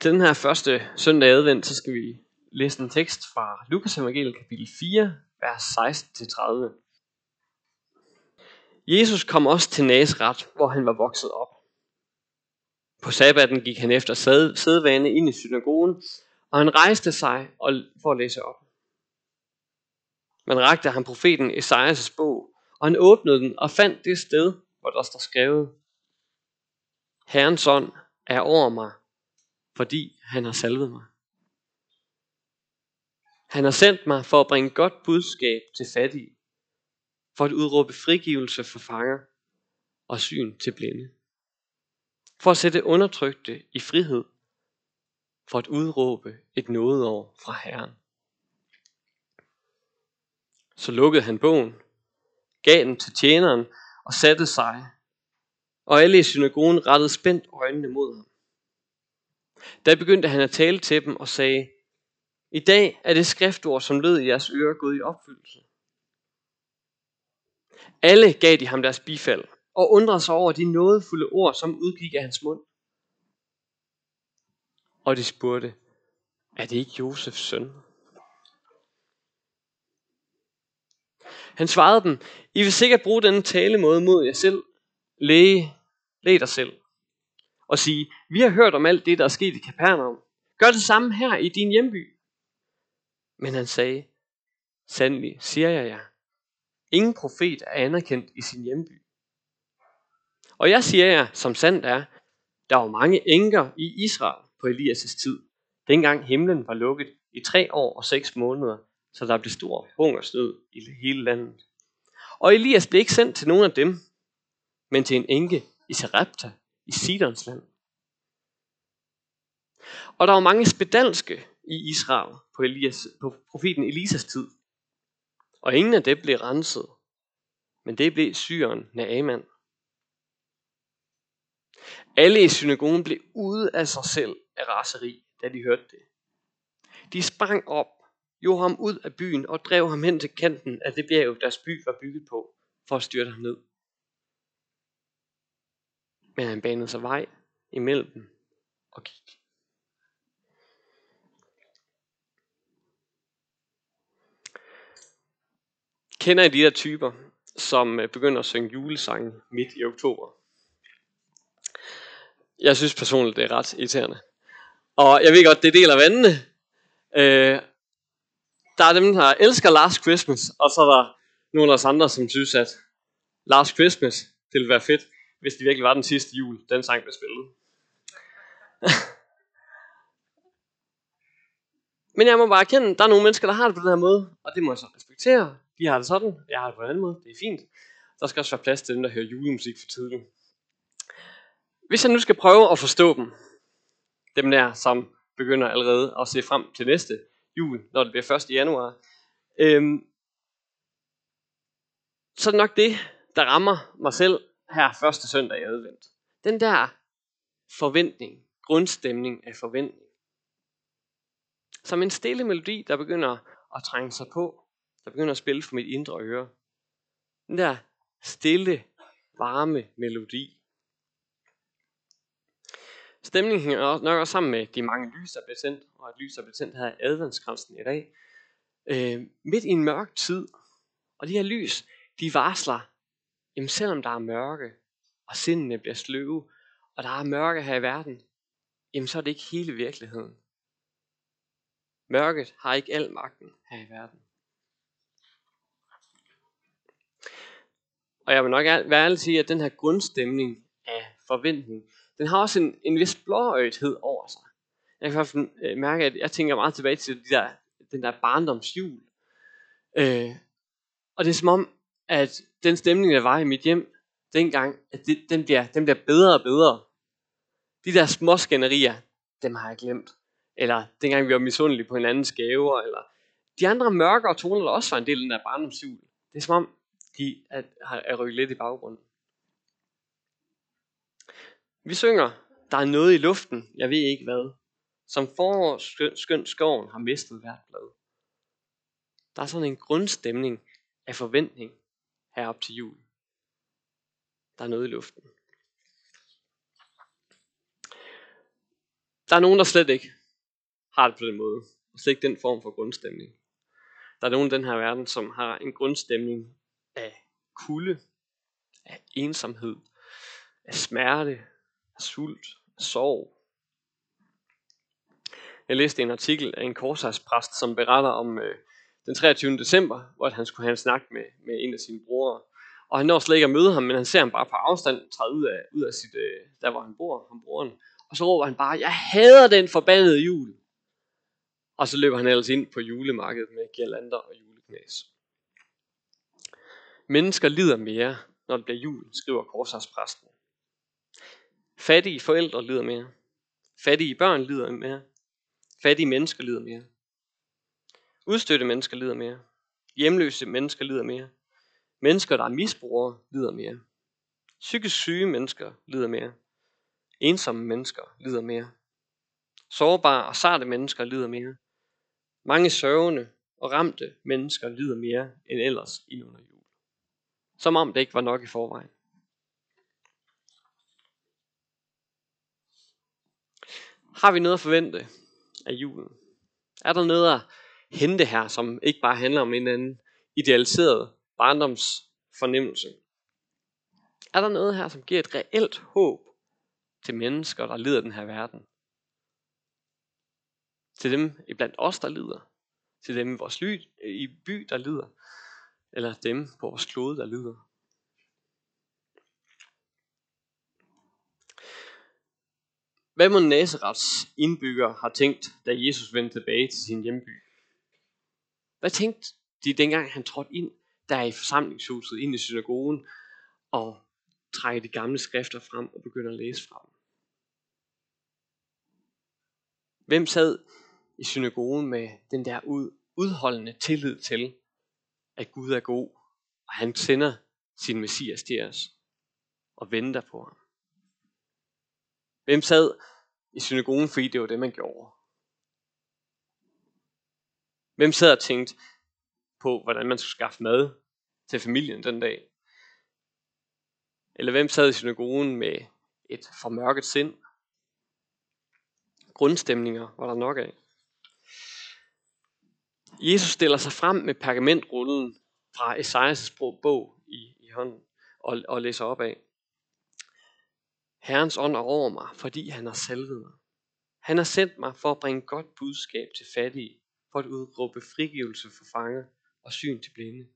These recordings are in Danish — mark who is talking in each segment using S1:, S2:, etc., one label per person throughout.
S1: Til den her første søndag i advent, så skal vi læse en tekst fra Lukas evangeliet kapitel 4, vers 16-30. Jesus kom også til Nazareth, hvor han var vokset op. På sabbaten gik han efter sædvane ind i synagogen, og han rejste sig for at læse op. Man rakte ham profeten Esajas bog, og han åbnede den og fandt det sted, hvor der står skrevet, Herrens ånd er over mig, fordi han har salvet mig. Han har sendt mig for at bringe godt budskab til fattige, for at udråbe frigivelse for fanger og syn til blinde. For at sætte undertrykte i frihed, for at udråbe et nådeår fra Herren. Så lukkede han bogen, gav den til tjeneren og satte sig, og alle i synagogen rettede spændt øjnene mod ham. Da begyndte han at tale til dem og sagde, I dag er det skriftord, som lød i jeres ører, gået i opfyldelse. Alle gav de ham deres bifald, og undrede sig over de nådefulde ord, som udgik af hans mund. Og de spurgte, er det ikke Josefs søn? Han svarede dem, I vil sikkert bruge denne talemåde mod jer selv. Læge, læg dig selv. Og sige, vi har hørt om alt det, der er sket i Kapernaum. Gør det samme her i din hjemby. Men han sagde, sandelig siger jeg jer, ingen profet er anerkendt i sin hjemby. Og jeg siger jer, som sandt er, der var mange enker i Israel på Elias' tid, dengang himlen var lukket i tre år og seks måneder, så der blev stor hungersnød i hele landet. Og Elias blev ikke sendt til nogen af dem, men til en enke i Sarepta i Sidons land. Og der var mange spedalske i Israel på, Elias, på profeten Elisas tid. Og ingen af dem blev renset, men det blev syren Naaman. Alle i synagogen blev ude af sig selv af raseri, da de hørte det. De sprang op, gjorde ham ud af byen og drev ham hen til kanten af det bjerg, deres by var bygget på, for at styrte ham ned. Men han banede sig vej imellem dem og gik. Kender I de der typer, som øh, begynder at synge julesange midt i oktober? Jeg synes personligt, det er ret irriterende. Og jeg ved godt, det deler vandene. Øh, der er dem, der elsker Last Christmas, og så er der nogle af os andre, som synes, at Last Christmas, det ville være fedt, hvis det virkelig var den sidste jul, den sang blev spillet. Men jeg må bare erkende, der er nogle mennesker, der har det på den her måde, og det må jeg så respektere. De har det sådan, jeg har det på en anden måde, det er fint. Der skal også være plads til dem, der hører julemusik for tidligt. Hvis jeg nu skal prøve at forstå dem, dem der, som begynder allerede at se frem til næste jul, når det bliver 1. januar, øhm, så er det nok det, der rammer mig selv her første søndag i advent. Den der forventning, grundstemning af forventning. Som en stille melodi, der begynder at trænge sig på, der begynder at spille for mit indre øre. Den der stille, varme melodi. Stemningen hænger nok også sammen med de mange lys, der bliver tændt, og et lys, der bliver tændt her i adventskransen i dag. Øh, midt i en mørk tid, og de her lys, de varsler, jamen selvom der er mørke, og sindene bliver sløve, og der er mørke her i verden, jamen så er det ikke hele virkeligheden. Mørket har ikke al magten her i verden. Og jeg vil nok være ærlig sige, at den her grundstemning af forventning, den har også en, en vis blåøjethed over sig. Jeg kan faktisk øh, mærke, at jeg tænker meget tilbage til de der, den der barndomsjul. Øh, og det er som om, at den stemning, der var i mit hjem dengang, at det, den, bliver, den bliver bedre og bedre. De der små skænderier, dem har jeg glemt. Eller dengang vi var misundelige på hinandens gaver, eller de andre mørkere toner, der også var en del af den der barndomshjul. Det er som om, de er, er rykket lidt i baggrunden. Vi synger, der er noget i luften, jeg ved ikke hvad, som forår skønt, skøn skoven har mistet hvert blad. Der er sådan en grundstemning af forventning herop til jul. Der er noget i luften. Der er nogen, der slet ikke har det på den måde. Og slet ikke den form for grundstemning. Der er nogen i den her verden, som har en grundstemning af kulde, af ensomhed, af smerte, af sult, af sorg. Jeg læste en artikel af en korsagspræst, som beretter om øh, den 23. december, hvor han skulle have en snak med, med en af sine brødre. Og han når slet ikke at møde ham, men han ser ham bare på afstand træde ud af, ud af sit, øh, der hvor han bor, ham broren. Og så råber han bare, jeg hader den forbandede jul. Og så løber han ellers ind på julemarkedet med girlander og juleknæs. Mennesker lider mere, når det bliver jul, skriver korsarspræsten. Fattige forældre lider mere. Fattige børn lider mere. Fattige mennesker lider mere. Udstøtte mennesker lider mere. Hjemløse mennesker lider mere. Mennesker, der er misbrugere, lider mere. Psykisk syge mennesker lider mere. Ensomme mennesker lider mere. Sårbare og sarte mennesker lider mere. Mange sørgende og ramte mennesker lider mere end ellers i under jul. Som om det ikke var nok i forvejen. Har vi noget at forvente af julen? Er der noget at hente her, som ikke bare handler om en eller anden idealiseret barndomsfornemmelse? Er der noget her, som giver et reelt håb til mennesker, der lider den her verden? Til dem iblandt os, der lider? Til dem i vores ly, i by, der lider? Eller dem på vores klode, der lider? Hvad må Nazarets indbygger har tænkt, da Jesus vendte tilbage til sin hjemby? Hvad tænkte de dengang han trådte ind der i forsamlingshuset, ind i synagogen, og trække de gamle skrifter frem og begynder at læse fra dem? Hvem sad i synagogen med den der ud, udholdende tillid til, at Gud er god, og han sender sin messias til os og venter på ham? Hvem sad i synagogen, fordi det var det, man gjorde? Hvem sad og tænkte på, hvordan man skulle skaffe mad til familien den dag? Eller hvem sad i synagogen med et formørket sind? Grundstemninger var der nok af. Jesus stiller sig frem med pergamentrullen fra Esajas bog i, i hånden og, og læser op af. Herrens ånd er over mig, fordi han har salvet mig. Han har sendt mig for at bringe godt budskab til fattige, for at udråbe frigivelse for fanger og syn til blinde,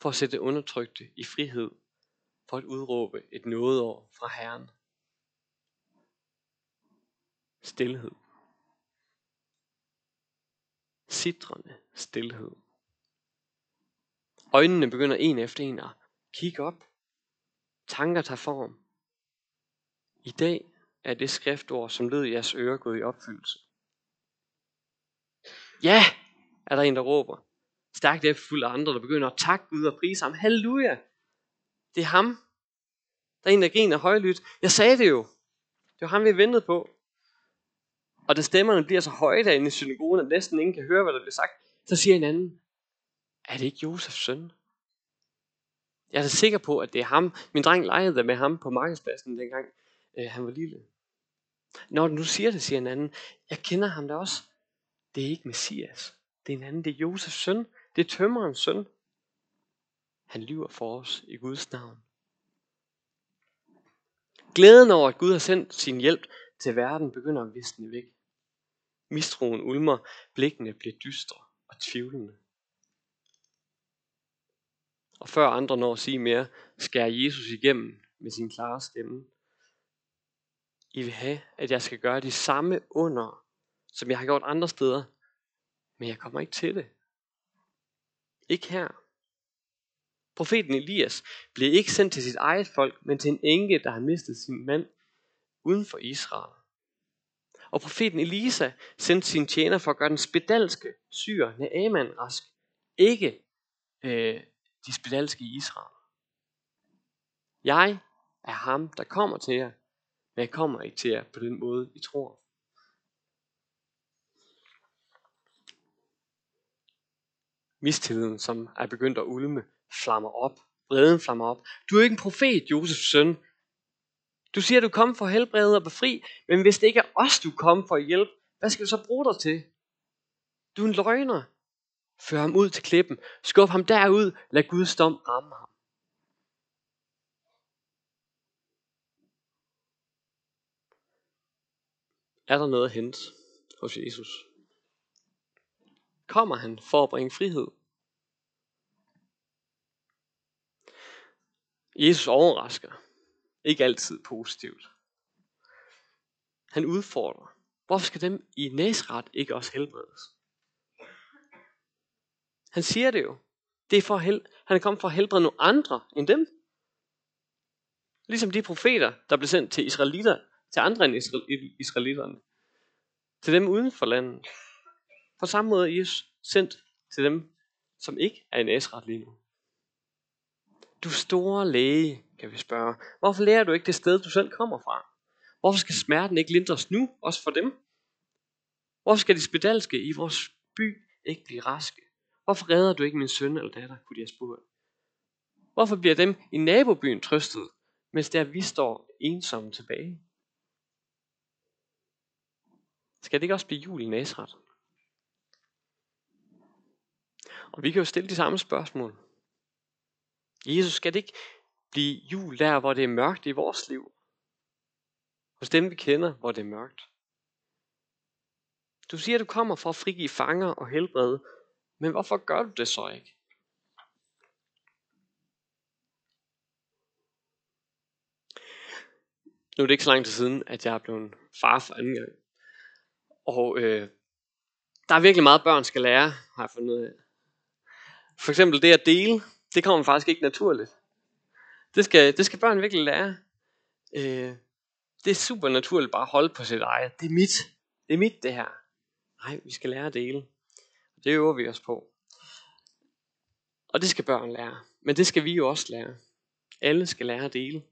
S1: for at sætte undertrykte i frihed, for at udråbe et nådeår fra Herren. Stilhed. Sidrende stilhed. Øjnene begynder en efter en at kigge op. Tanker tager form. I dag er det skriftord, som lød i jeres ører, gået i opfyldelse. Ja, er der en, der råber. Stærkt efterfuldt af andre, der begynder at takke Gud og prise ham. Halleluja! Det er ham. Der er en, der griner højlydt. Jeg sagde det jo. Det var ham, vi ventede på. Og da stemmerne bliver så høje derinde i synagogen, at næsten ingen kan høre, hvad der bliver sagt, så siger en anden, er det ikke Josefs søn? Jeg er da sikker på, at det er ham. Min dreng legede med ham på markedspladsen dengang øh, han var lille. Når du nu siger det, siger en anden, jeg kender ham da også. Det er ikke Messias. Det er en anden, det er Josefs søn. Det er tømmerens søn. Han lyver for os i Guds navn. Glæden over, at Gud har sendt sin hjælp til verden, begynder at visne væk. Mistroen ulmer, blikkene bliver dystre og tvivlende. Og før andre når at sige mere, skærer Jesus igennem med sin klare stemme. I vil have, at jeg skal gøre de samme under, som jeg har gjort andre steder, men jeg kommer ikke til det. Ikke her. Profeten Elias blev ikke sendt til sit eget folk, men til en enke, der har mistet sin mand uden for Israel. Og profeten Elisa sendte sin tjener for at gøre den spedalske syr Naaman rask. Ikke øh, de spedalske i Israel. Jeg er ham, der kommer til jer, men jeg kommer ikke til jer på den måde, I tror. Mistilliden, som er begyndt at ulme, flammer op. Vreden flammer op. Du er ikke en profet, Josefs søn. Du siger, at du kom for at helbrede og befri, men hvis det ikke er os, du kom for at hjælpe, hvad skal du så bruge dig til? Du er en løgner. Før ham ud til klippen. Skub ham derud. Lad Guds dom ramme ham. Er der noget at hente hos Jesus? Kommer han for at bringe frihed? Jesus overrasker. Ikke altid positivt. Han udfordrer. Hvorfor skal dem i næsret ikke også helbredes? Han siger det jo. Det er for hel- han er kommet for at helbrede nogle andre end dem. Ligesom de profeter, der blev sendt til israelitter, til andre end israelitterne. Til dem uden for landet. På samme måde er Jesus sendt til dem, som ikke er i Nazareth lige nu. Du store læge, kan vi spørge. Hvorfor lærer du ikke det sted, du selv kommer fra? Hvorfor skal smerten ikke lindres nu, også for dem? Hvorfor skal de spedalske i vores by ikke blive raske? Hvorfor redder du ikke min søn eller datter, kunne de have spurgt. Hvorfor bliver dem i nabobyen trøstet, mens der vi står ensomme tilbage? Skal det ikke også blive jul i Nazareth? Og vi kan jo stille de samme spørgsmål. Jesus, skal det ikke blive jul der, hvor det er mørkt i vores liv? Hos dem, vi kender, hvor det er mørkt. Du siger, at du kommer for at frigive fanger og helbrede, men hvorfor gør du det så ikke? Nu er det ikke så lang tid siden, at jeg er blevet far for anden gang. Og øh, der er virkelig meget, børn skal lære, har jeg fundet ud af. For eksempel det at dele, det kommer faktisk ikke naturligt. Det skal, det skal børn virkelig lære. Øh, det er super naturligt bare at holde på sit eget. Det er mit. Det er mit det her. Nej, vi skal lære at dele. Det øver vi os på. Og det skal børn lære. Men det skal vi jo også lære. Alle skal lære at dele.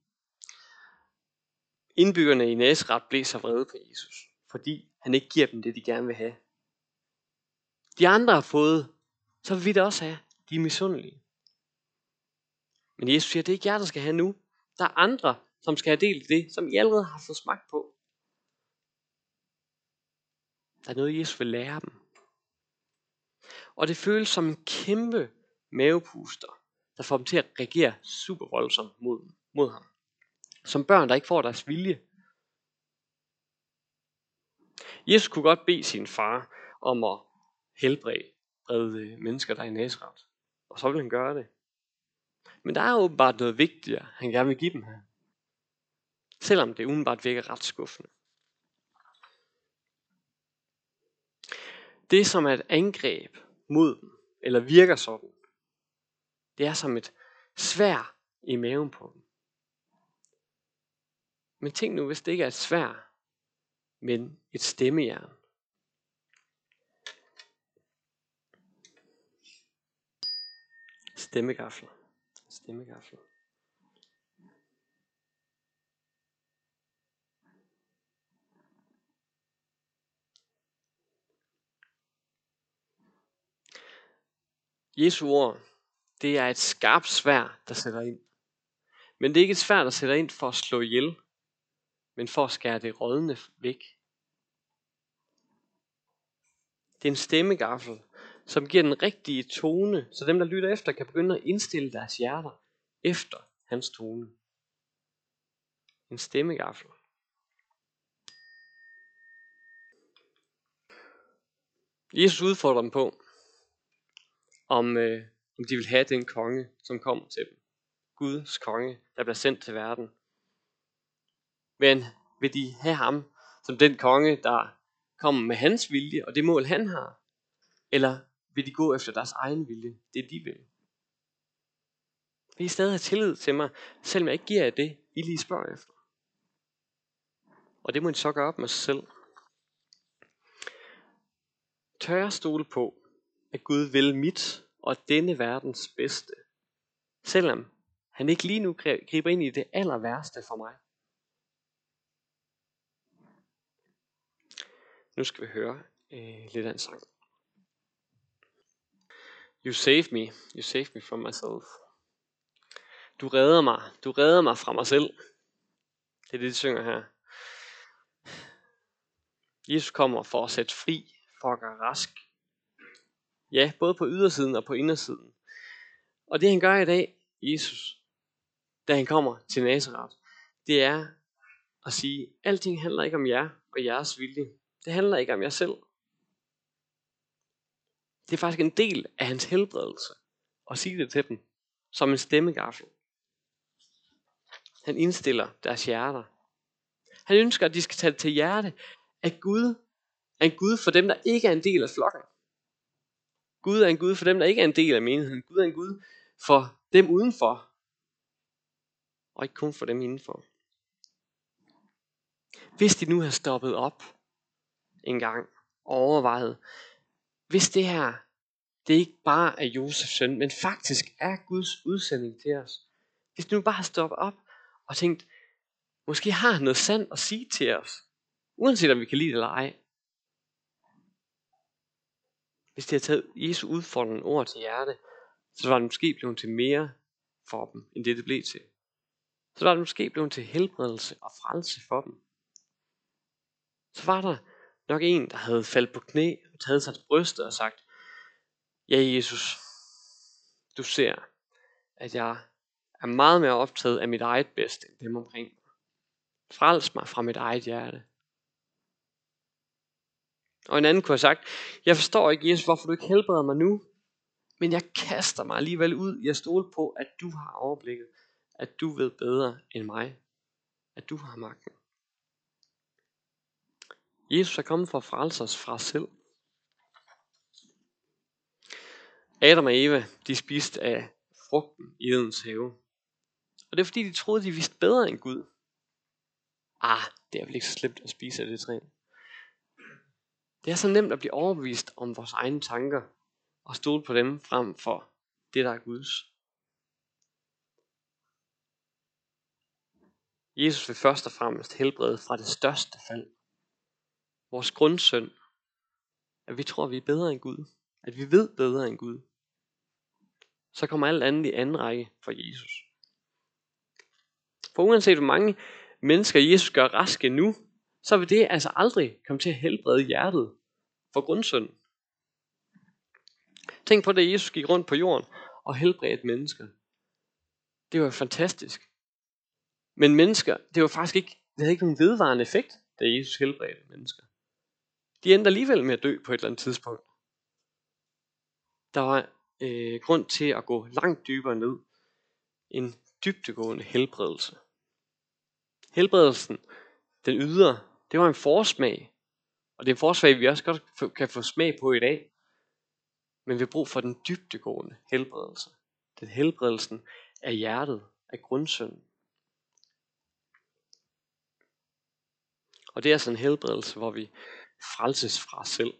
S1: Indbyggerne i Næsret blev så vrede på Jesus, fordi han ikke giver dem det, de gerne vil have. De andre har fået, så vil vi det også have. De er misundelige. Men Jesus siger, det er ikke jer, der skal have nu. Der er andre, som skal have del i det, som I allerede har fået smagt på. Der er noget, Jesus vil lære dem. Og det føles som en kæmpe mavepuster, der får dem til at reagere super voldsomt mod, mod ham. Som børn, der ikke får deres vilje. Jesus kunne godt bede sin far om at helbrede mennesker, der er i Nazareth. Og så vil han gøre det. Men der er åbenbart noget vigtigere, han gerne vil give dem her. Selvom det umiddelbart virker ret skuffende. Det som er et angreb mod dem, eller virker sådan, det er som et svær i maven på dem. Men tænk nu, hvis det ikke er et svær, men et stemmejern. Stemmegaffel. Stemmegaffel. Jesu ord, det er et skarpt svær, der sætter ind. Men det er ikke et svær, der sætter ind for at slå ihjel, men for at skære det rådne væk. Det er en stemmegaffel, som giver den rigtige tone, så dem, der lytter efter, kan begynde at indstille deres hjerter efter hans tone. En stemmegaffel. Jesus udfordrer dem på, om, øh, om de vil have den konge, som kommer til dem. Guds konge, der bliver sendt til verden. Men vil de have ham som den konge, der kommer med hans vilje og det mål, han har? Eller vil de gå efter deres egen vilje, det de vil? Vil I stadig have tillid til mig, selvom jeg ikke giver jer det, I lige spørger efter? Og det må I så gøre op med sig selv. Tør jeg stole på, at Gud vil mit og denne verdens bedste, selvom han ikke lige nu griber ind i det aller værste for mig. Nu skal vi høre øh, lidt af en sang. You save me, you save me from myself. Du redder mig, du redder mig fra mig selv. Det er det, de synger her. Jesus kommer for at sætte fri, for at gøre rask. Ja, både på ydersiden og på indersiden. Og det han gør i dag, Jesus, da han kommer til Nazareth, det er at sige, alting handler ikke om jer og jeres vilje. Det handler ikke om jer selv. Det er faktisk en del af hans helbredelse at sige det til dem som en stemmegaffel. Han indstiller deres hjerter. Han ønsker, at de skal tage det til hjerte, at Gud er en Gud for dem, der ikke er en del af flokken. Gud er en Gud for dem, der ikke er en del af menigheden. Gud er en Gud for dem udenfor, og ikke kun for dem indenfor. Hvis de nu har stoppet op en gang og overvejet, hvis det her, det ikke bare er Josefs søn, men faktisk er Guds udsending til os. Hvis du nu bare har stoppet op og tænkt, måske har han noget sandt at sige til os, uanset om vi kan lide det eller ej. Hvis de har taget Jesu udfordrende ord til hjerte, så var det måske blevet til mere for dem, end det det blev til. Så var det måske blevet til helbredelse og frelse for dem. Så var der nok en, der havde faldt på knæ og taget sig til brystet og sagt, Ja Jesus, du ser, at jeg er meget mere optaget af mit eget bedste end dem omkring mig. Frels mig fra mit eget hjerte. Og en anden kunne have sagt, jeg forstår ikke, Jesus, hvorfor du ikke helbreder mig nu, men jeg kaster mig alligevel ud i at stole på, at du har overblikket, at du ved bedre end mig, at du har magten. Jesus er kommet for at frelse os fra os selv. Adam og Eva, de spiste af frugten i Edens have. Og det er fordi, de troede, de vidste bedre end Gud. Ah, det er vel ikke så slemt at spise af det træ. Det er så nemt at blive overbevist om vores egne tanker og stole på dem frem for det, der er Guds. Jesus vil først og fremmest helbrede fra det største fald. Vores grundsøn. At vi tror, at vi er bedre end Gud. At vi ved bedre end Gud. Så kommer alt andet i anden række for Jesus. For uanset hvor mange mennesker Jesus gør raske nu, så vil det altså aldrig komme til at helbrede hjertet for grundsynden. Tænk på, da Jesus gik rundt på jorden og helbredte mennesker. Det var fantastisk. Men mennesker, det var faktisk ikke, det havde ikke nogen vedvarende effekt, da Jesus helbredte mennesker. De endte alligevel med at dø på et eller andet tidspunkt. Der var øh, grund til at gå langt dybere ned. En dybtegående helbredelse. Helbredelsen, den ydre, det var en forsmag. Og det er en forsmag, vi også godt kan få smag på i dag. Men vi har brug for den dybtegående helbredelse. Den helbredelsen af hjertet, af grundsønnen. Og det er sådan en helbredelse, hvor vi frelses fra os selv.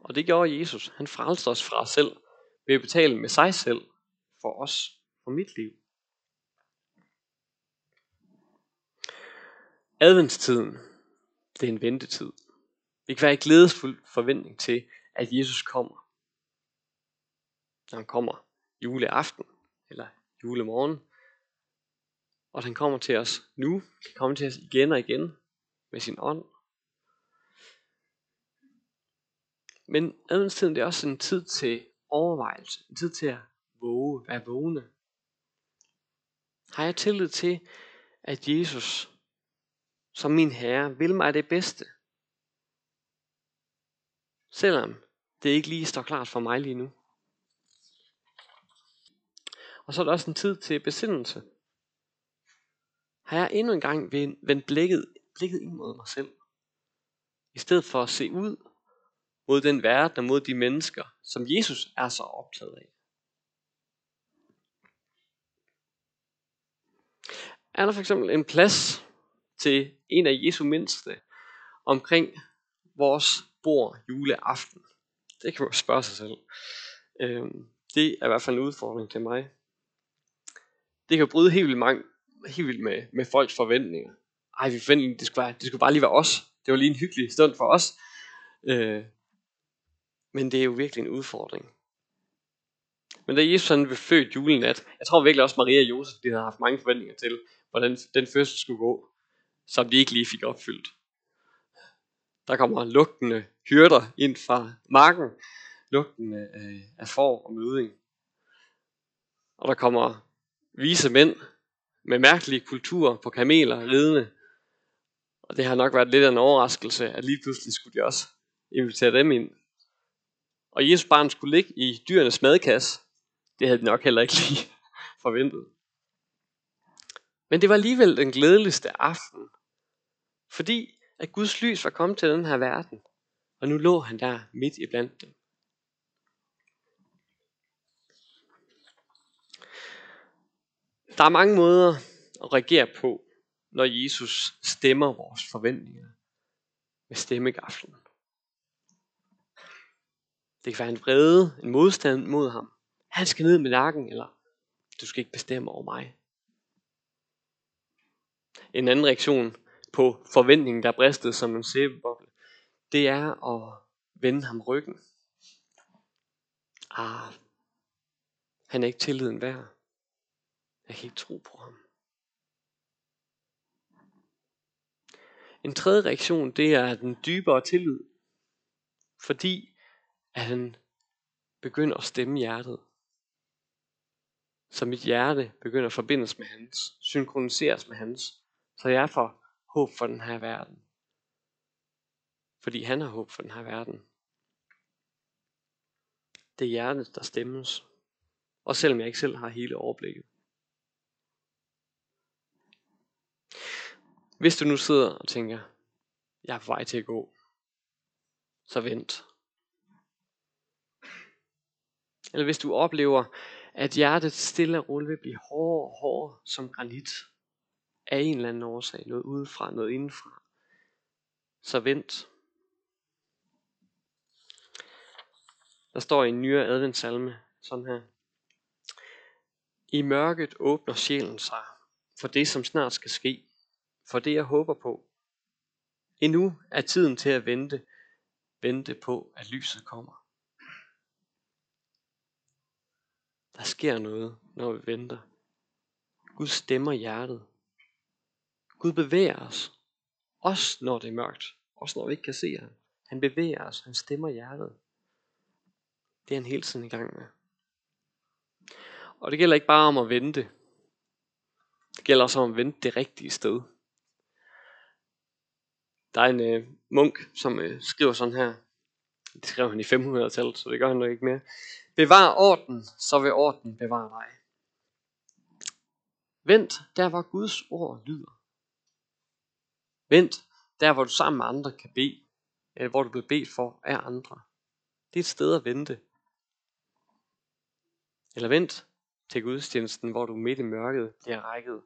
S1: Og det gjorde Jesus. Han frelste os fra os selv ved at betale med sig selv for os, for mit liv. Adventstiden, det er en ventetid. Vi kan være i glædesfuld forventning til, at Jesus kommer. Når han kommer juleaften eller julemorgen. Og han kommer til os nu, han kommer til os igen og igen med sin ånd. Men adventstiden det er også en tid til overvejelse, en tid til at våge, være vågne. Har jeg tillid til, at Jesus som min herre vil mig det bedste? Selvom det ikke lige står klart for mig lige nu. Og så er der også en tid til besindelse. Har jeg endnu en gang vendt blikket, blikket ind mod mig selv? I stedet for at se ud mod den verden og mod de mennesker, som Jesus er så optaget af. Er der for eksempel en plads til en af Jesu mindste omkring vores bord juleaften? Det kan man spørge sig selv. Øhm, det er i hvert fald en udfordring til mig. Det kan bryde helt vildt, mange, helt vildt med, med folks forventninger. Ej, vi forventede, det skulle, være, det skulle bare lige være os. Det var lige en hyggelig stund for os. Øh, men det er jo virkelig en udfordring. Men da Jesus han blev født julenat, jeg tror virkelig også Maria og Josef, de havde haft mange forventninger til, hvordan den fødsel skulle gå, som de ikke lige fik opfyldt. Der kommer lugtende hyrder ind fra marken, lugtende øh, af får og møding. Og der kommer vise mænd med mærkelige kulturer på kameler ridende. Og det har nok været lidt af en overraskelse, at lige pludselig skulle de også invitere dem ind. Og Jesu barn skulle ligge i dyrenes madkasse. Det havde de nok heller ikke lige forventet. Men det var alligevel den glædeligste aften. Fordi at Guds lys var kommet til den her verden. Og nu lå han der midt i blandt dem. Der er mange måder at reagere på, når Jesus stemmer vores forventninger med stemmegaflen. Det kan være en vrede, en modstand mod ham. Han skal ned med nakken, eller du skal ikke bestemme over mig. En anden reaktion på forventningen, der bristede som en sæbeboble, det er at vende ham ryggen. Ah, han er ikke tilliden værd. Jeg kan ikke tro på ham. En tredje reaktion, det er den dybere tillid. Fordi at han begynder at stemme hjertet. Så mit hjerte begynder at forbindes med hans, synkroniseres med hans. Så jeg får håb for den her verden. Fordi han har håb for den her verden. Det er hjertet, der stemmes. Og selvom jeg ikke selv har hele overblikket. Hvis du nu sidder og tænker, jeg er på vej til at gå, så vent. Eller hvis du oplever, at hjertet stille og roligt vil blive hårdere og hårdere som granit af en eller anden årsag, noget udefra, noget indenfra, så vent. Der står i en nyere adventsalme sådan her. I mørket åbner sjælen sig for det, som snart skal ske for det jeg håber på. Endnu er tiden til at vente, vente på, at lyset kommer. Der sker noget, når vi venter. Gud stemmer hjertet. Gud bevæger os. Også når det er mørkt. Også når vi ikke kan se ham. Han bevæger os. Han stemmer hjertet. Det er han hele tiden i gang med. Og det gælder ikke bare om at vente. Det gælder også om at vente det rigtige sted. Der er en øh, munk, som øh, skriver sådan her. Det skrev han i 500-tallet, så det gør han nok ikke mere. Bevar orden, så vil orden bevare dig. Vent der, hvor Guds ord lyder. Vent der, hvor du sammen med andre kan bede, eller hvor du bliver bedt for af andre. Det er et sted at vente. Eller vent til gudstjenesten, hvor du midt i mørket bliver rækket,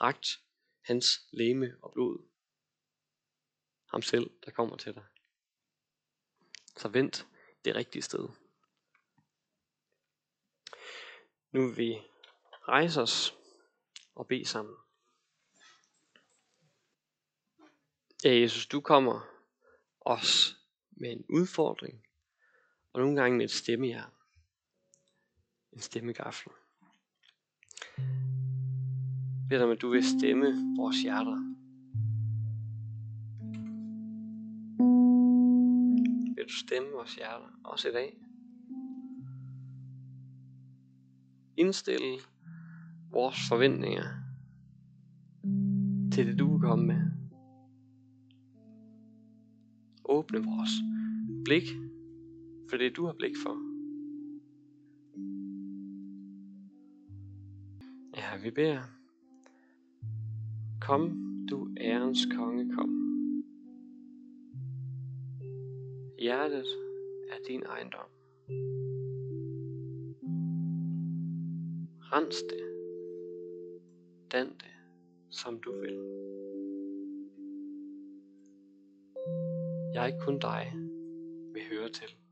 S1: ragt hans læme og blod ham selv, der kommer til dig. Så vent det rigtige sted. Nu vil vi rejse os og bede sammen. Ja, Jesus, du kommer os med en udfordring, og nogle gange med et stemmejern. En stemmegaffel. Jeg beder dig, at du vil stemme vores hjerter stemme vores hjerter, også i dag. Indstille vores forventninger til det, du vil komme med. Åbne vores blik for det, du har blik for. Ja, vi beder. Kom, du ærens konge, kom. Hjertet er din ejendom. Rens det. Dan det, som du vil. Jeg kun dig vi hører til.